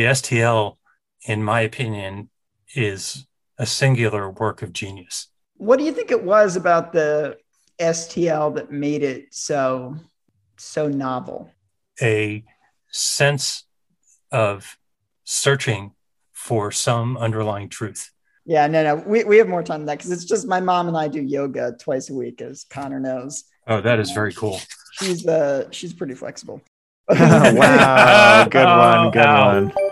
the STL, in my opinion, is a singular work of genius. What do you think it was about the STL that made it so so novel? A sense of searching for some underlying truth. Yeah, no, no, we, we have more time than that because it's just my mom and I do yoga twice a week, as Connor knows. Oh, that is very cool. She's uh she's pretty flexible. wow, good one, good Ow. one.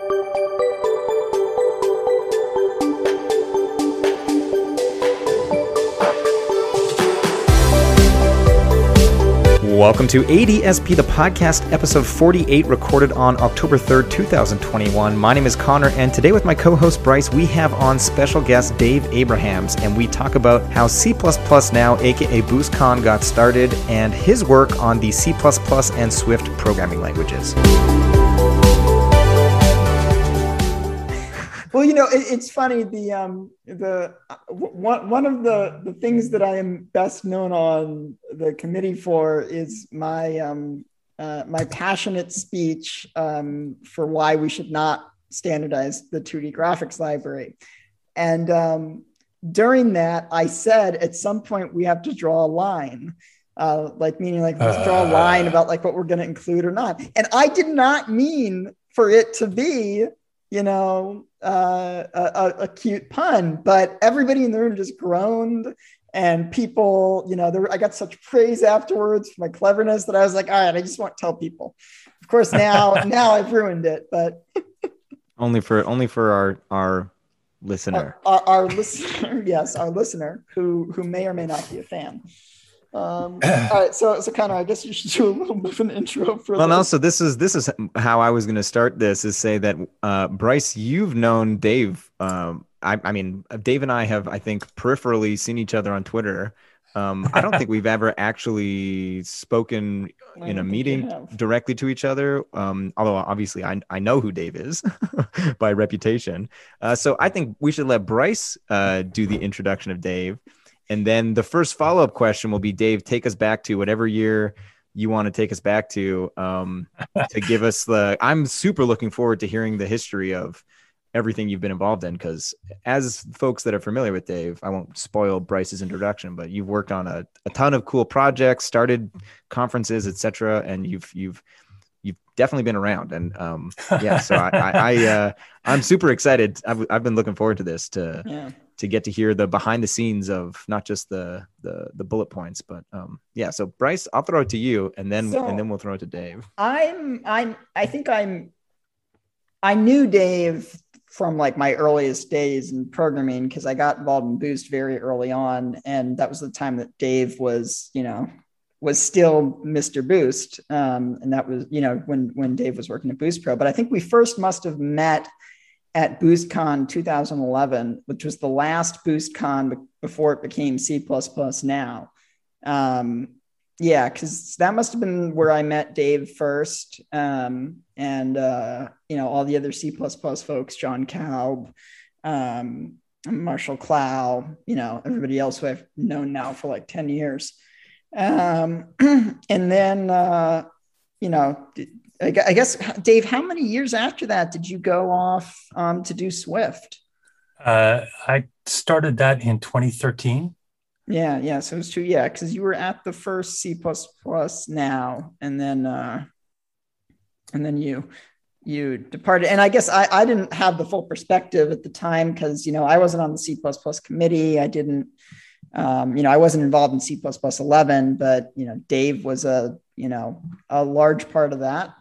Welcome to ADSP, the podcast, episode 48, recorded on October 3rd, 2021. My name is Connor, and today with my co host Bryce, we have on special guest Dave Abrahams, and we talk about how C now, aka BoostCon, got started and his work on the C and Swift programming languages. Well, you know, it, it's funny. The um the uh, one one of the the things that I am best known on the committee for is my um uh, my passionate speech um, for why we should not standardize the 2D graphics library, and um, during that, I said at some point we have to draw a line. Uh, like meaning like let's draw a line about like what we're going to include or not and i did not mean for it to be you know, uh, a, a, cute pun, but everybody in the room just groaned. And people, you know, there, I got such praise afterwards for my cleverness that I was like, all right, I just won't tell people. Of course, now now I've ruined it, but only for only for our our listener, our, our, our listener, yes, our listener who who may or may not be a fan. Um, all right, so so Connor, I guess you should do a little bit of an intro for. Well, this. no, so this is this is how I was going to start this is say that uh, Bryce, you've known Dave. Um, I, I mean, Dave and I have, I think, peripherally seen each other on Twitter. Um, I don't think we've ever actually spoken in a don't think you meeting directly to each other. Um, although obviously I, I know who Dave is by reputation. Uh, so I think we should let Bryce uh, do the introduction of Dave. And then the first follow up question will be Dave, take us back to whatever year you want to take us back to um, to give us the. I'm super looking forward to hearing the history of everything you've been involved in because as folks that are familiar with Dave, I won't spoil Bryce's introduction, but you've worked on a, a ton of cool projects, started conferences, etc., and you've you've you've definitely been around and um yeah so i i, I uh i'm super excited I've, I've been looking forward to this to Yeah. To get to hear the behind the scenes of not just the the the bullet points but um yeah so bryce i'll throw it to you and then So- and then we'll throw it to dave I'm I'm I think I'm I knew Dave from like my earliest days in programming because I got involved in Boost very early on and that was the time that Dave was, you know, was still Mr. Boost. Um, and that was, you know, when when Dave was working at Boost Pro. But I think we first must have met at BoostCon 2011, which was the last BoostCon be- before it became C now. Um, yeah, because that must have been where I met Dave first, um, and uh, you know all the other C folks, Jon Kalb, um, Marshall Clow, you know everybody else who I've known now for like ten years, um, and then uh, you know I guess Dave, how many years after that did you go off um, to do Swift? Uh, I started that in 2013. Yeah, yeah. So it was true. Yeah, because you were at the first C plus now, and then uh, and then you you departed. And I guess I I didn't have the full perspective at the time because you know I wasn't on the C committee. I didn't. Um, you know, I wasn't involved in C 11, but you know, Dave was a you know a large part of that.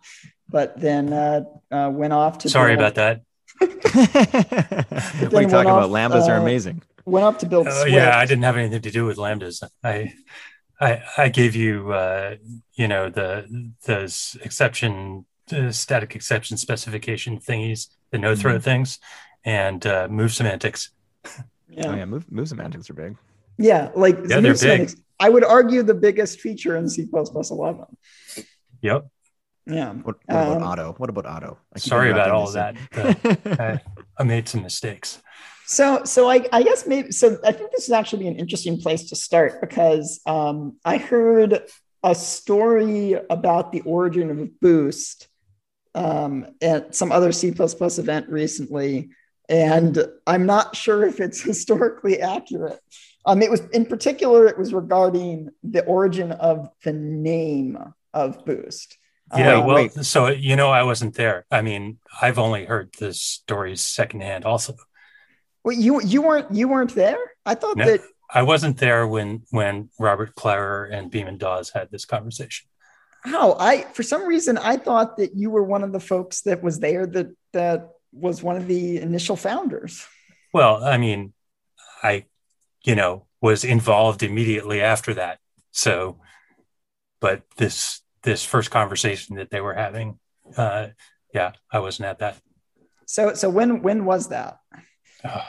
But then uh, uh, went off to Sorry build- about that. what are you went talking about off, lambdas are uh, amazing Went up to build. Oh Swift. yeah, I didn't have anything to do with lambdas. I I I gave you uh, you know the those exception uh, static exception specification thingies, the no throw things, and uh, move semantics. Yeah. oh yeah move, move semantics are big Yeah, like Yeah, they're move big. Semantics, I would argue the biggest feature in C 11. Yep. Yeah. what, what about Um, auto what about auto Sorry about all of that. I, I made some mistakes. So, so I, I guess maybe so. I think this is actually an interesting place to start because um, I heard a story about the origin of Boost um, at some other C event recently, and I'm not sure if it's historically accurate. Um, it was in particular, it was regarding the origin of the name of Boost. Yeah, um, well, wait. so you know, I wasn't there. I mean, I've only heard the stories secondhand. Also, well, you you weren't you weren't there. I thought no, that I wasn't there when when Robert Klarer and Beman Dawes had this conversation. How I for some reason I thought that you were one of the folks that was there that that was one of the initial founders. Well, I mean, I you know was involved immediately after that. So, but this this first conversation that they were having, uh, yeah, I wasn't at that. So so when when was that? Uh,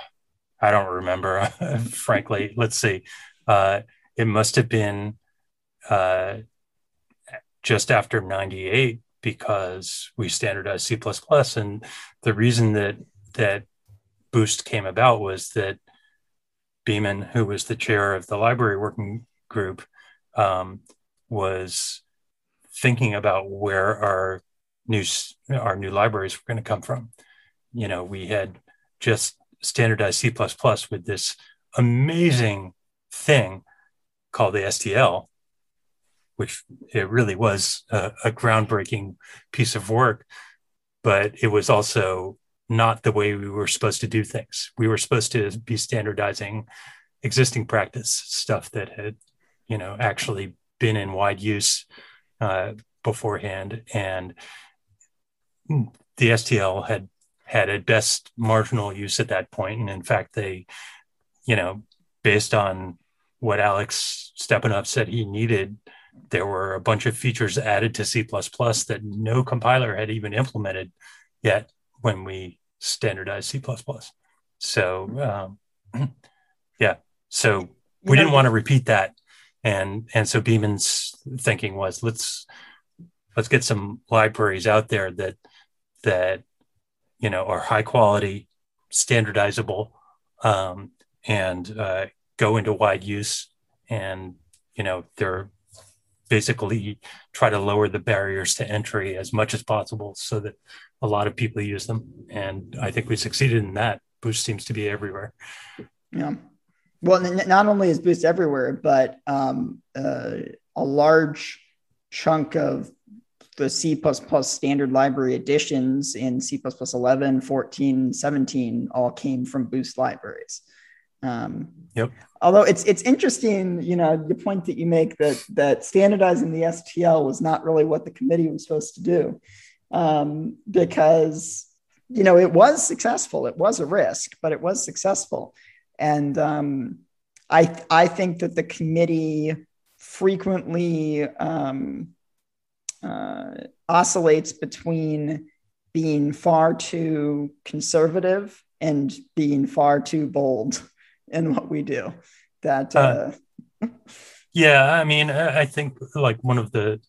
I don't remember, frankly. Let's see. Uh, it must have been uh, just after 98 because we standardized C++. And the reason that that Boost came about was that Beman, who was the chair of the library working group, um, was thinking about where our new our new libraries were going to come from. You know, we had just standardized C++ with this amazing thing called the STL, which it really was a, a, groundbreaking piece of work, but it was also not the way we were supposed to do things. We were supposed to be standardizing existing practice stuff that had, you know, actually been in wide use uh, beforehand, and the STL had had at best marginal use at that point. And in fact, they, you know, based on what Alex Stepanov said he needed, there were a bunch of features added to C that no compiler had even implemented yet when we standardized C. So, um, yeah, so we didn't want to repeat that. And, and so Beman's thinking was let's, let's get some libraries out there that, that you know, are high quality, standardizable, um, and uh, go into wide use. And you know, they're basically try to lower the barriers to entry as much as possible, so that a lot of people use them. And I think we succeeded in that. Boost seems to be everywhere. Yeah. Well, not only is Boost everywhere, but um, uh, a large chunk of the C++ standard library additions in C++ 11, 14, 17 all came from Boost libraries. Um, yep. Although it's it's interesting, you know, the point that you make that that standardizing the STL was not really what the committee was supposed to do, um, because you know it was successful. It was a risk, but it was successful, and um, I I think that the committee frequently um, uh, oscillates between being far too conservative and being far too bold in what we do. That uh, uh, yeah, I mean, I think like one of the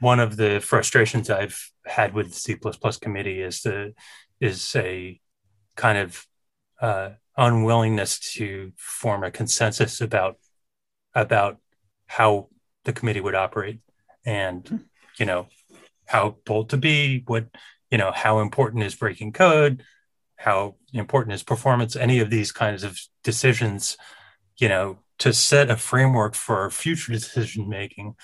one of the frustrations I've had with the C committee is the is a kind of uh, unwillingness to form a consensus about about how the committee would operate and hmm you know how bold to be what you know how important is breaking code how important is performance any of these kinds of decisions you know to set a framework for future decision making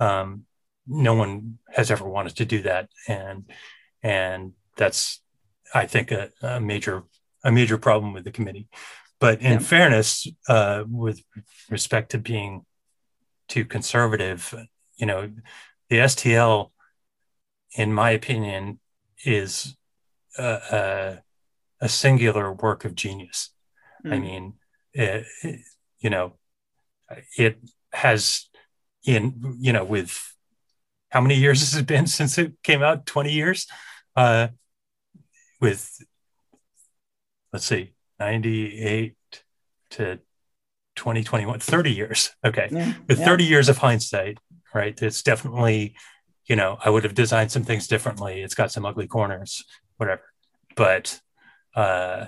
um, no one has ever wanted to do that and and that's i think a, a major a major problem with the committee but in yeah. fairness uh, with respect to being too conservative you know the STL, in my opinion, is a, a, a singular work of genius. Mm. I hmm. mean, it, it, you know, it has in you know with how many years has it been since it came out? Twenty years. Uh, with let's see, ninety eight to 2021 30 years okay yeah, with yeah. 30 years of hindsight right? It's definitely, you know, I would have designed some things differently. It's got some ugly corners, whatever. But, uh,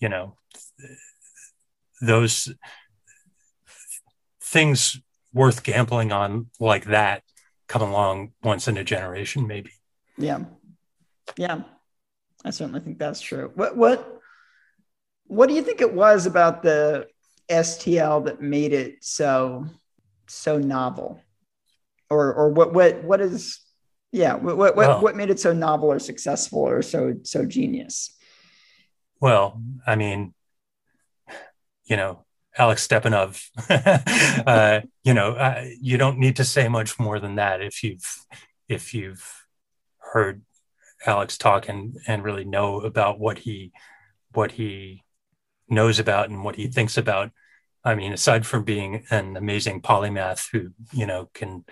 you know, those things worth gambling on like that come along once in a generation, maybe. Yeah. Yeah, I certainly think that's true. What what what do you think it was about the STL that made it so so novel, or or what what what is yeah what what well, what made it so novel or successful or so so genius? Well, I mean, you know, Alex Stepanov, uh, you know, uh, you don't need to say much more than that if you've if you've heard Alex talk and and really know about what he what he knows about and what he thinks about. I mean, aside from being an amazing polymath who you know can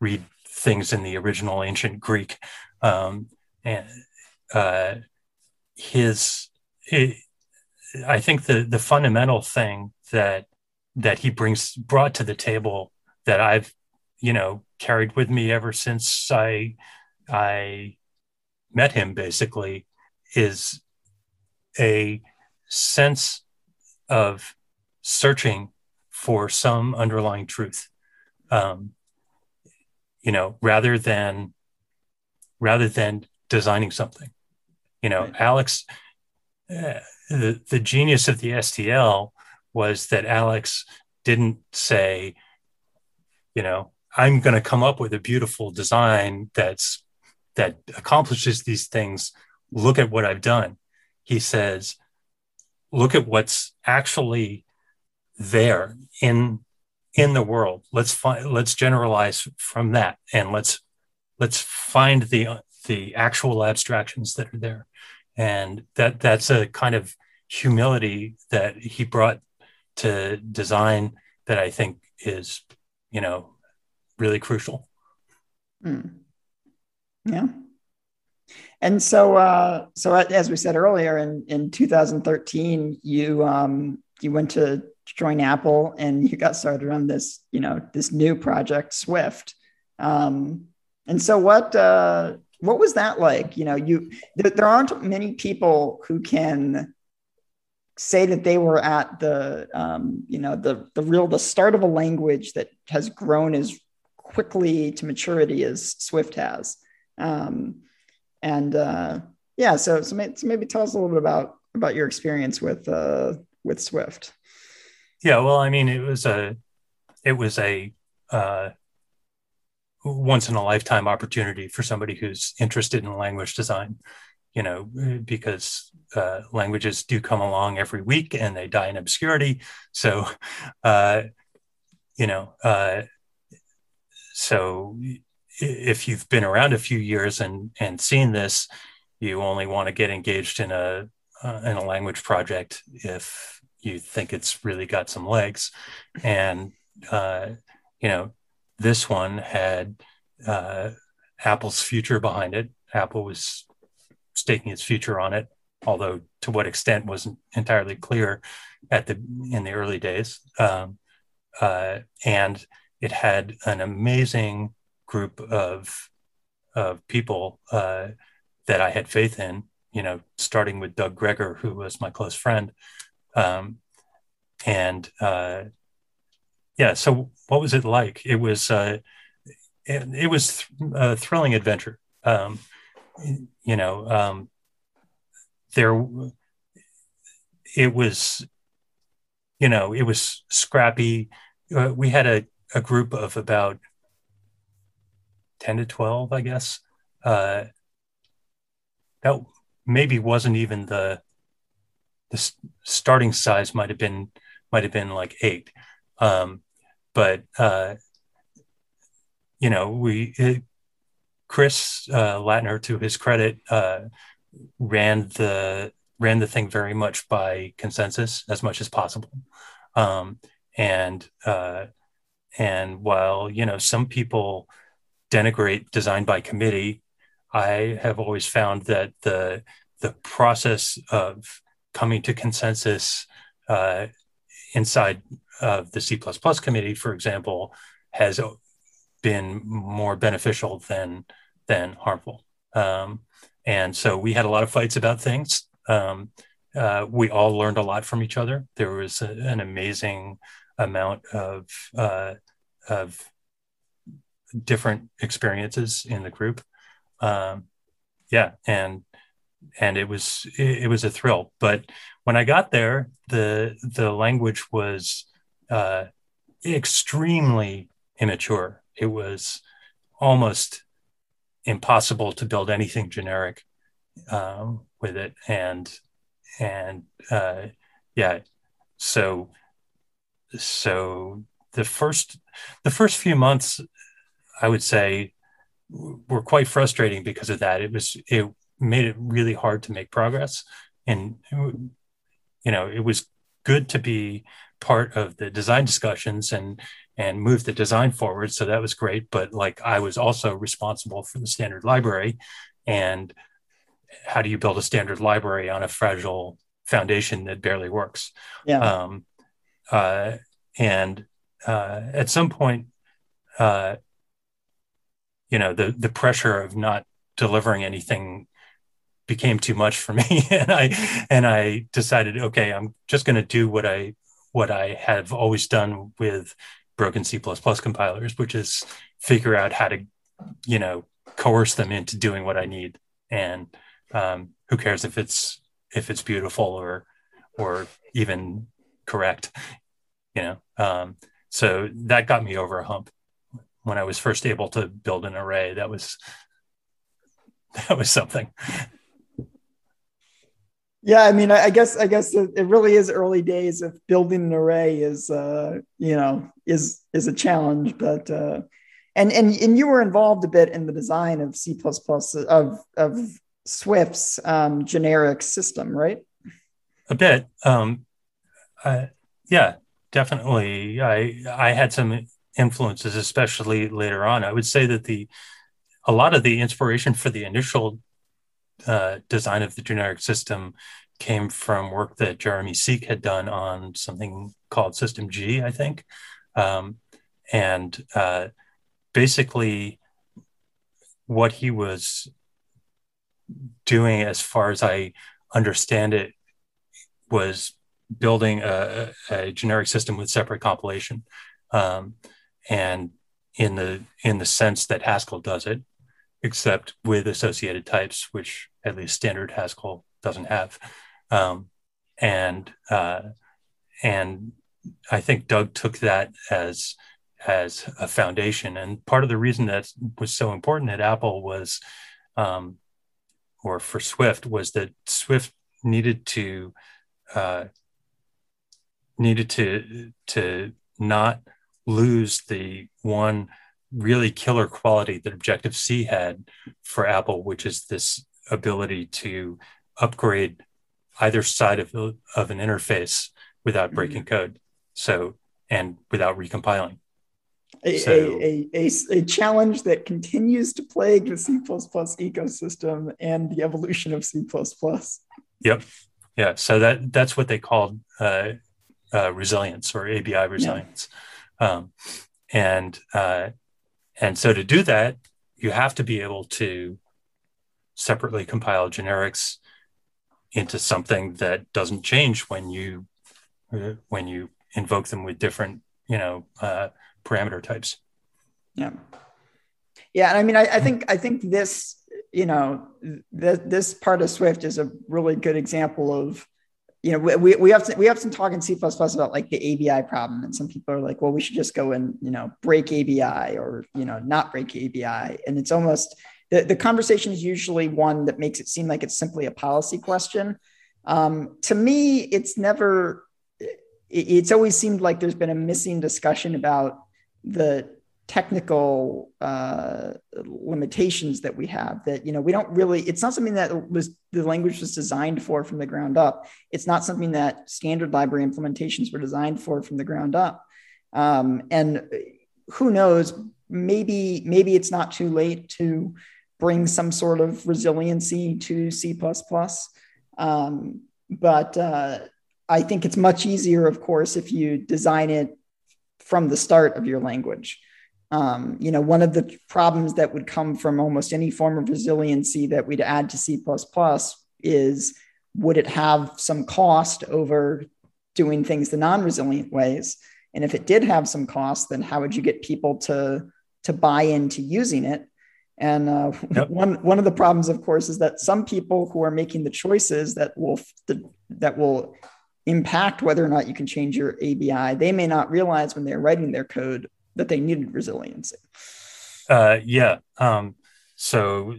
read things in the original ancient Greek, um, and uh, his, it, I think the the fundamental thing that that he brings brought to the table that I've you know carried with me ever since I I met him basically is a sense of searching for some underlying truth um, you know rather than rather than designing something you know right. alex uh, the, the genius of the stl was that alex didn't say you know i'm going to come up with a beautiful design that's that accomplishes these things. Look at what i've done. He says look at what's actually there in in the world. Let's find let's generalize from that and let's let's find the the actual abstractions that are there and that that's a kind of humility that he brought to design that i think is you know really crucial mm. Yeah. And so, uh, so as we said earlier, in in 2013, you um, you went to join Apple and you got started on this, you know, this new project, Swift. Um, and so, what uh, what was that like? You know, you th- there aren't many people who can say that they were at the um, you know the the real the start of a language that has grown as quickly to maturity as Swift has. Um, and uh, yeah, so so maybe, so maybe, tell us a little bit about about your experience with uh, with Swift. Yeah, well, I mean, it was a it was a uh, once in a lifetime opportunity for somebody who's interested in language design. You know, because uh, languages do come along every week and they die in obscurity. So, uh, you know, uh, so if you've been around a few years and and seen this, you only want to get engaged in a uh, in a language project if you think it's really got some legs, and uh, you know this one had uh, Apple's future behind it. Apple was staking its future on it, although to what extent wasn't entirely clear at the in the early days. Um, uh, and it had an amazing group of of people uh, that I had faith in. You know, starting with Doug Gregor, who was my close friend, um, and uh, yeah. So, what was it like? It was uh, it, it was th- a thrilling adventure. Um, you know, um, there it was. You know, it was scrappy. Uh, we had a, a group of about 10 to 12, I guess. Uh, that maybe wasn't even the the starting size might have been might have been like eight um, but uh, you know we it, chris uh, Lattner to his credit uh, ran the ran the thing very much by consensus as much as possible um, and uh, and while you know some people denigrate design by committee. I have always found that the the process of coming to consensus uh, inside of the C++ committee, for example, has been more beneficial than than harmful. Um, and so we had a lot of fights about things. Um, uh, we all learned a lot from each other. There was a, an amazing amount of uh, of different experiences in the group. Um, yeah, and and it was it, it, was a thrill. But when I got there, the the language was uh, extremely immature. It was almost impossible to build anything generic um, with it, and and uh, yeah, so so the first the first few months, I would say, were quite frustrating because of that. It was it made it really hard to make progress, and you know it was good to be part of the design discussions and and move the design forward. So that was great. But like I was also responsible for the standard library, and how do you build a standard library on a fragile foundation that barely works? Yeah. Um, uh, and uh, at some point, uh, you know, the the pressure of not delivering anything became too much for me, and I and I decided, okay, I'm just going to do what I what I have always done with broken C++ compilers, which is figure out how to, you know, coerce them into doing what I need. And um, who cares if it's if it's beautiful or or even correct, you know. Um, so that got me over a hump when I was first able to build an array. That was that was something. Yeah, I mean, I guess I guess it really is early days of building an array is uh, you know is is a challenge, but uh, and and and you were involved a bit in the design of C plus of of Swift's um, generic system, right? A bit, um, uh, yeah, definitely. I I had some influences, especially later on. I would say that the a lot of the inspiration for the initial uh, design of the generic system came from work that Jeremy Siek had done on something called System G, I think. Um, and uh, basically, what he was doing, as far as I understand it, was building a, a generic system with separate compilation. Um, and in the in the sense that Haskell does it, except with associated types, which at least standard Haskell doesn't have. Um, and uh, and I think Doug took that as as a foundation. And part of the reason that was so important at Apple was, um, or for Swift, was that Swift needed to uh, needed to to not lose the one really killer quality that Objective C had for Apple, which is this ability to upgrade either side of, of an interface without mm-hmm. breaking mm-hmm. code. So, and without recompiling. A, so, a, a, a, challenge that continues to plague the C ecosystem and the evolution of C. Yep. Yeah. So that that's what they called uh, uh, resilience or ABI resilience. Yeah. Um, and uh, and so to do that, you have to be able to separately compile generics into something that doesn't change when you when you invoke them with different you know uh, parameter types. Yeah, yeah. And I mean, I, I think I think this you know th- this part of Swift is a really good example of you know we, we have to, we have some talk in C++ about like the ABI problem, and some people are like, well, we should just go and you know break ABI or you know not break ABI, and it's almost the, the conversation is usually one that makes it seem like it's simply a policy question. Um, to me, it's never. It, it's always seemed like there's been a missing discussion about the technical uh, limitations that we have that you know we don't really it's not something that was the language was designed for from the ground up it's not something that standard library implementations were designed for from the ground up um, and who knows maybe maybe it's not too late to bring some sort of resiliency to c++ um, but uh, i think it's much easier of course if you design it from the start of your language um, you know, one of the problems that would come from almost any form of resiliency that we'd add to C is would it have some cost over doing things the non-resilient ways? And if it did have some cost, then how would you get people to to buy into using it? And uh, yep. one one of the problems, of course, is that some people who are making the choices that will that will impact whether or not you can change your ABI, they may not realize when they're writing their code that they needed resiliency. Uh, yeah. Um, so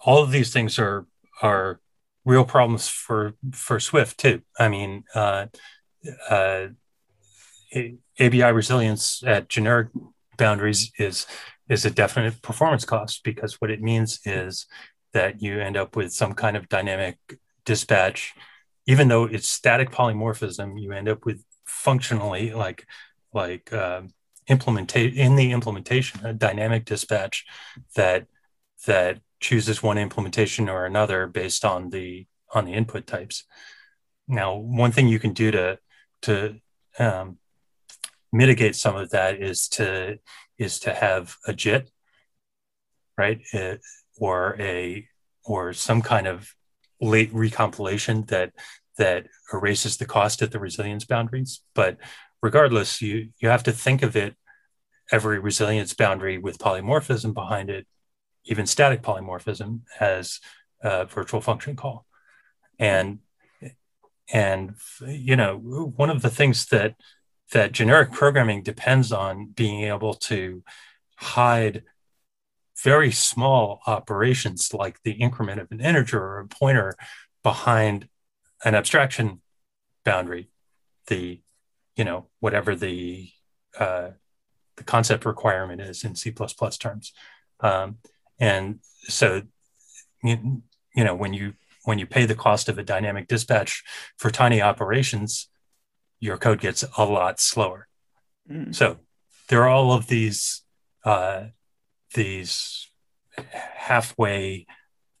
all of these things are are real problems for for Swift too. I mean, uh, uh, ABI resilience at generic boundaries is is a definite performance cost because what it means is that you end up with some kind of dynamic dispatch. Even though it's static polymorphism you end up with functionally like like uh, implementate in the implementation a dynamic dispatch that that chooses one implementation or another based on the on the input types. Now one thing you can do to to um, mitigate some of that is to is to have a JIT, right, it, or a or some kind of late recompilation that that erases the cost at the resilience boundaries. But regardless, you you have to think of it every resilience boundary with polymorphism behind it, even static polymorphism, as a virtual function call. And and you know one of the things that that generic programming depends on being able to hide very small operations like the increment of an integer or a pointer behind an abstraction boundary the you know whatever the uh, the concept requirement is in c++ terms. Um, and so you, you know when you when you pay the cost of a dynamic dispatch for tiny operations your code gets a lot slower. Mm. So there are all of these uh, these halfway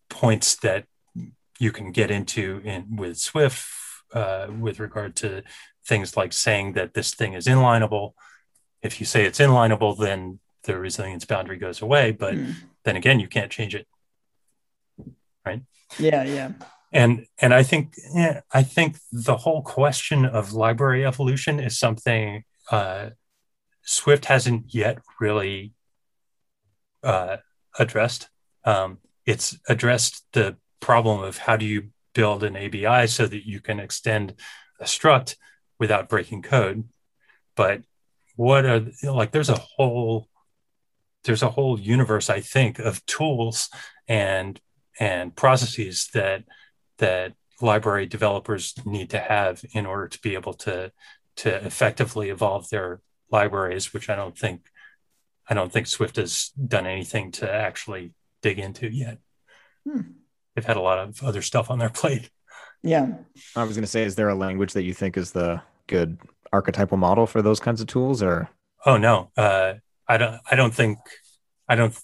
points that you can get into in with Swift uh, with regard to things like saying that this thing is inlineable. If you say it's inlineable, then the resilience boundary goes away. But mm. then again, you can't change it. Right? Yeah, yeah and and i think yeah, i think the whole question of library evolution is something uh, swift hasn't yet really uh, addressed. Um, it's addressed the problem of how do you build an abi so that you can extend a struct without breaking code. But what are like there's a whole there's a whole universe i think of tools and and processes that that library developers need to have in order to be able to to effectively evolve their libraries, which I don't think I don't think Swift has done anything to actually dig into yet. Hmm. They've had a lot of other stuff on their plate. Yeah. I was going to say, is there a language that you think is the good archetypal model for those kinds of tools, or? Oh no, uh, I don't. I don't think. I don't.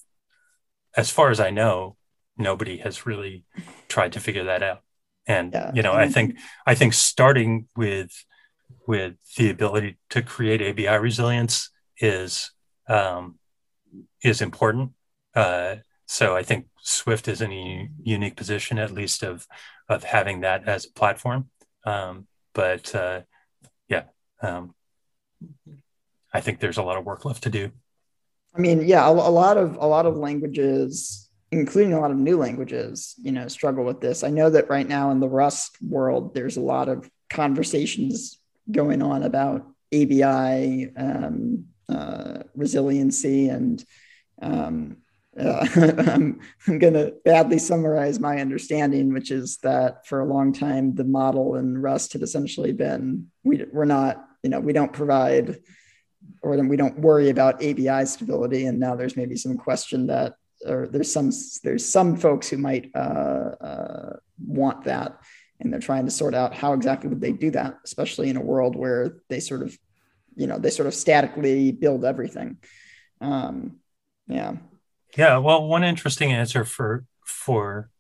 As far as I know, nobody has really tried to figure that out and yeah. you know i think i think starting with with the ability to create abi resilience is um, is important. Uh, so i think swift is in a unique position at least of of having that as a platform. Um, but uh, yeah um, i think there's a lot of work left to do. I mean yeah a, a lot of a lot of languages including a lot of new languages, you know, struggle with this. I know that right now in the Rust world, there's a lot of conversations going on about ABI um, uh, resiliency, and um, uh, I'm, I'm going to badly summarize my understanding, which is that for a long time the model in Rust had essentially been we, we're not, you know, we don't provide or we don't worry about ABI stability, and now there's maybe some question that or there's some there's some folks who might uh, uh, want that, and they're trying to sort out how exactly would they do that, especially in a world where they sort of, you know, they sort of statically build everything. Um, yeah. Yeah. Well, one interesting answer for for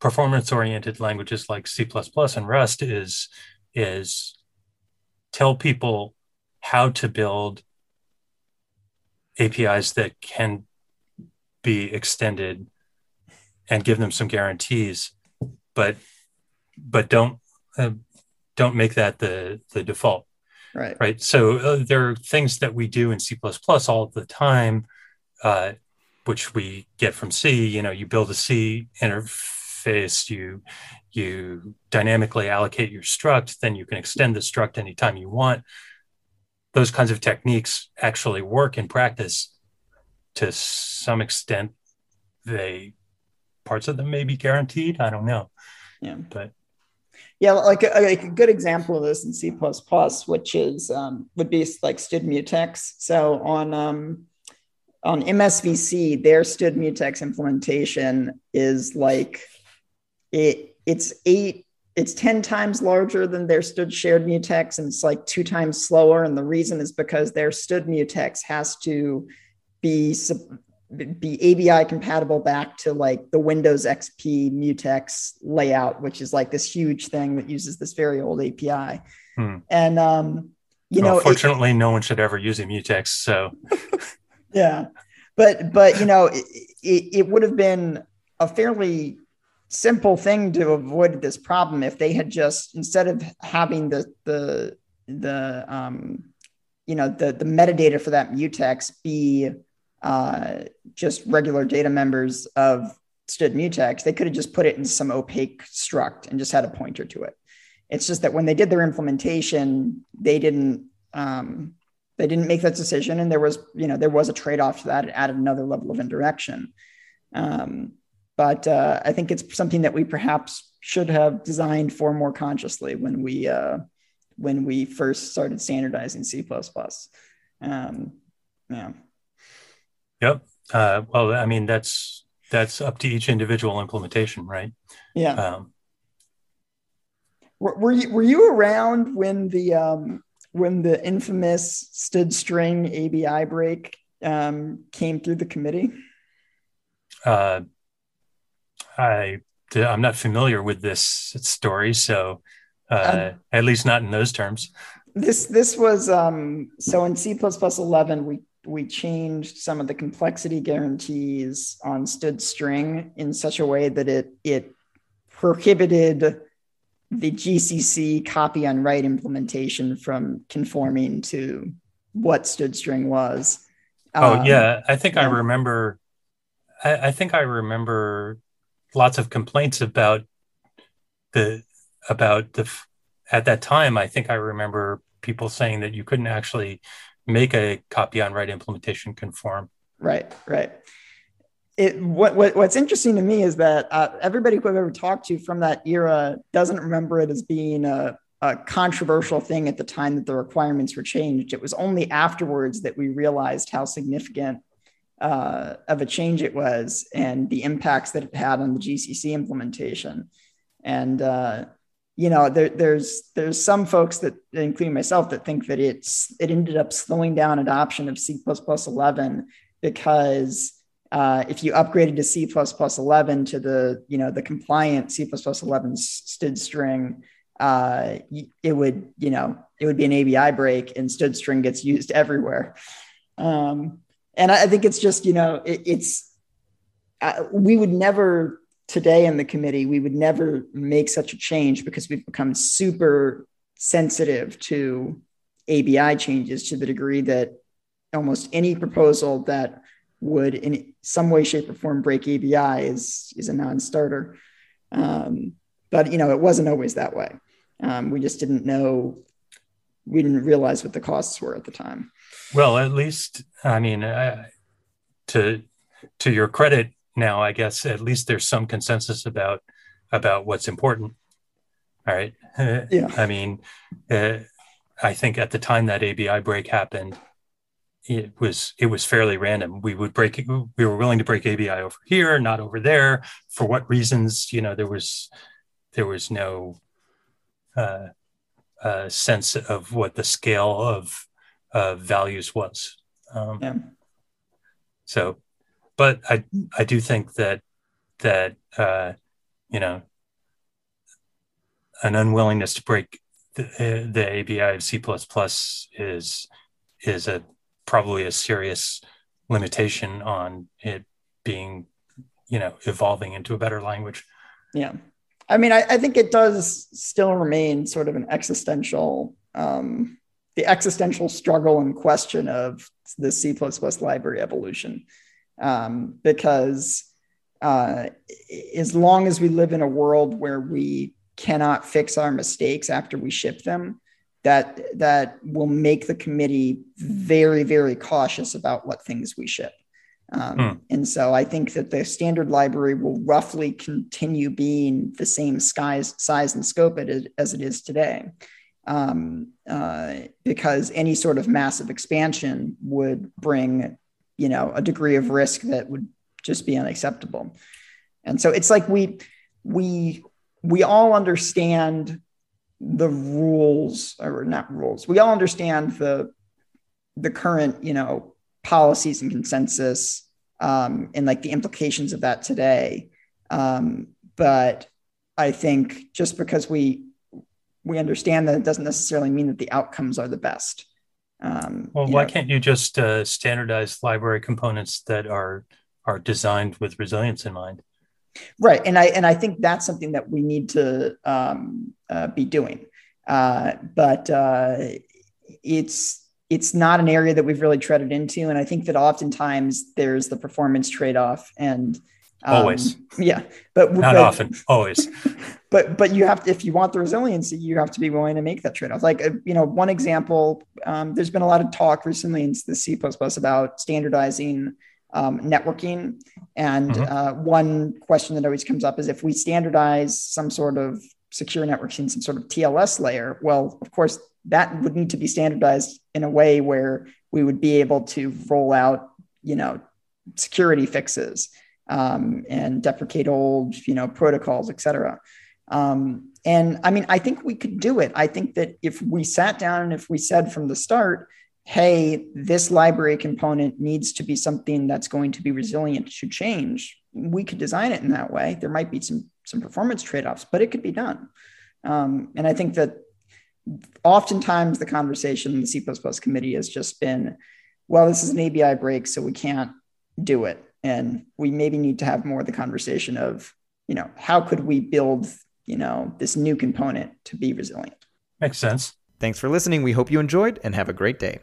performance oriented languages like C++ and Rust is is tell people how to build APIs that can be extended and give them some guarantees, but but don't uh, don't make that the the default. Right. Right. So uh, there are things that we do in C++ all the time, uh, which we get from C. You know, you build a C interface, you you dynamically allocate your struct, then you can extend the struct anytime you want. Those kinds of techniques actually work in practice to some extent. They parts of them may be guaranteed. I don't know. Yeah. But yeah, like a, like a good example of this in C++, which is um, would be like std mutex. So on um, on MSVC, their std mutex implementation is like it it's eight it's 10 times larger than their std shared mutex and it's like two times slower and the reason is because their std mutex has to be be ABI compatible back to like the Windows XP mutex layout, which is like this huge thing that uses this very old API. Hmm. And um, you well, know, fortunately, it, no one should ever use a mutex. So, yeah, but but you know, it, it, it would have been a fairly simple thing to avoid this problem if they had just instead of having the the the um, you know the the metadata for that mutex be uh, just regular data members of std mutex, they could have just put it in some opaque struct and just had a pointer to it. It's just that when they did their implementation, they didn't um, they didn't make that decision, and there was you know there was a trade off to that. It added another level of indirection. Um, but uh, I think it's something that we perhaps should have designed for more consciously when we uh, when we first started standardizing C++. Um, yeah. Yep. Uh, well, I mean, that's that's up to each individual implementation, right? Yeah. Um, were, were you were you around when the um, when the infamous std string ABI break um, came through the committee? Uh, I I'm not familiar with this story, so uh, um, at least not in those terms. This this was um, so in C++ 11 we we changed some of the complexity guarantees on std string in such a way that it it prohibited the GCC copy on write implementation from conforming to what std string was. Oh um, yeah, I think yeah. I remember. I, I think I remember lots of complaints about the about the at that time. I think I remember people saying that you couldn't actually make a copy on write implementation conform. Right, right. It, what, what, what's interesting to me is that uh, everybody who I've ever talked to from that era doesn't remember it as being a, a controversial thing at the time that the requirements were changed. It was only afterwards that we realized how significant uh, of a change it was and the impacts that it had on the GCC implementation. And uh, you know there, there's there's some folks that including myself that think that it's it ended up slowing down adoption of c++ 11 because uh, if you upgraded to c++ 11 to the you know the compliant c++ 11 std string uh, it would you know it would be an abi break and std string gets used everywhere. Um, and I, I, think it's just you know it, it's uh, we would never today in the committee, we would never make such a change because we've become super sensitive to ABI changes to the degree that almost any proposal that would in some way, shape, or form break ABI is, is a non-starter. Um, but you know, it wasn't always that way. Um, we just didn't know, we didn't realize what the costs were at the time. Well, at least, I mean, uh, to to your credit, now i guess at least there's some consensus about about what's important all right? Yeah. I mean uh, i think at the time that abi break happened it was it was fairly random. We would break we were willing to break abi over here not over there. For what reasons you know there was there was no uh, uh, sense of what the scale of uh, values was. Um, yeah. so but I I do think that that uh, you know an unwillingness to break the, uh, the ABI of C is is a probably a serious limitation on it being you know evolving into a better language. Yeah, I mean, I, I think it does still remain sort of an existential. Um, the existential struggle and question of the C++ library evolution um, because uh, as long as we live in a world where we cannot fix our mistakes after we ship them, that that will make the committee very very cautious about what things we ship. Um, hmm. And so I think that the standard library will roughly continue being the same size, size and scope as it is today. Um, uh, because any sort of massive expansion would bring, you know, a degree of risk that would just be unacceptable. And so it's like we we we all understand the rules or not rules. We all understand the the current, you know, policies and consensus um, and like the implications of that today. Um, but I think just because we we understand that it doesn't necessarily mean that the outcomes are the best. Um, well, why know, can't you just uh, standardize library components that are are designed with resilience in mind? Right, and I and I think that's something that we need to um, uh, be doing. Uh, but uh, it's it's not an area that we've really treaded into, and I think that oftentimes there's the performance trade off and. Um, always, yeah, but not but, often, always. But but you have to, if you want the resiliency, you have to be willing to make that trade off. Like uh, you know, one example, um, there's been a lot of talk recently in the C about standardizing um, networking. And mm-hmm. uh, one question that always comes up is if we standardize some sort of secure networking, some sort of TLS layer, well, of course, that would need to be standardized in a way where we would be able to roll out, you know, security fixes um, and deprecate old, you know, protocols, et cetera. Um, and I mean, I think we could do it. I think that if we sat down and if we said from the start, hey, this library component needs to be something that's going to be resilient to change, we could design it in that way. There might be some some performance trade-offs, but it could be done. Um, and I think that oftentimes the conversation in the C++ committee has just been, well, this is an ABI break, so we can't do it. And we maybe need to have more of the conversation of, you know, how could we build, you know, this new component to be resilient? Makes sense. Thanks for listening. We hope you enjoyed and have a great day.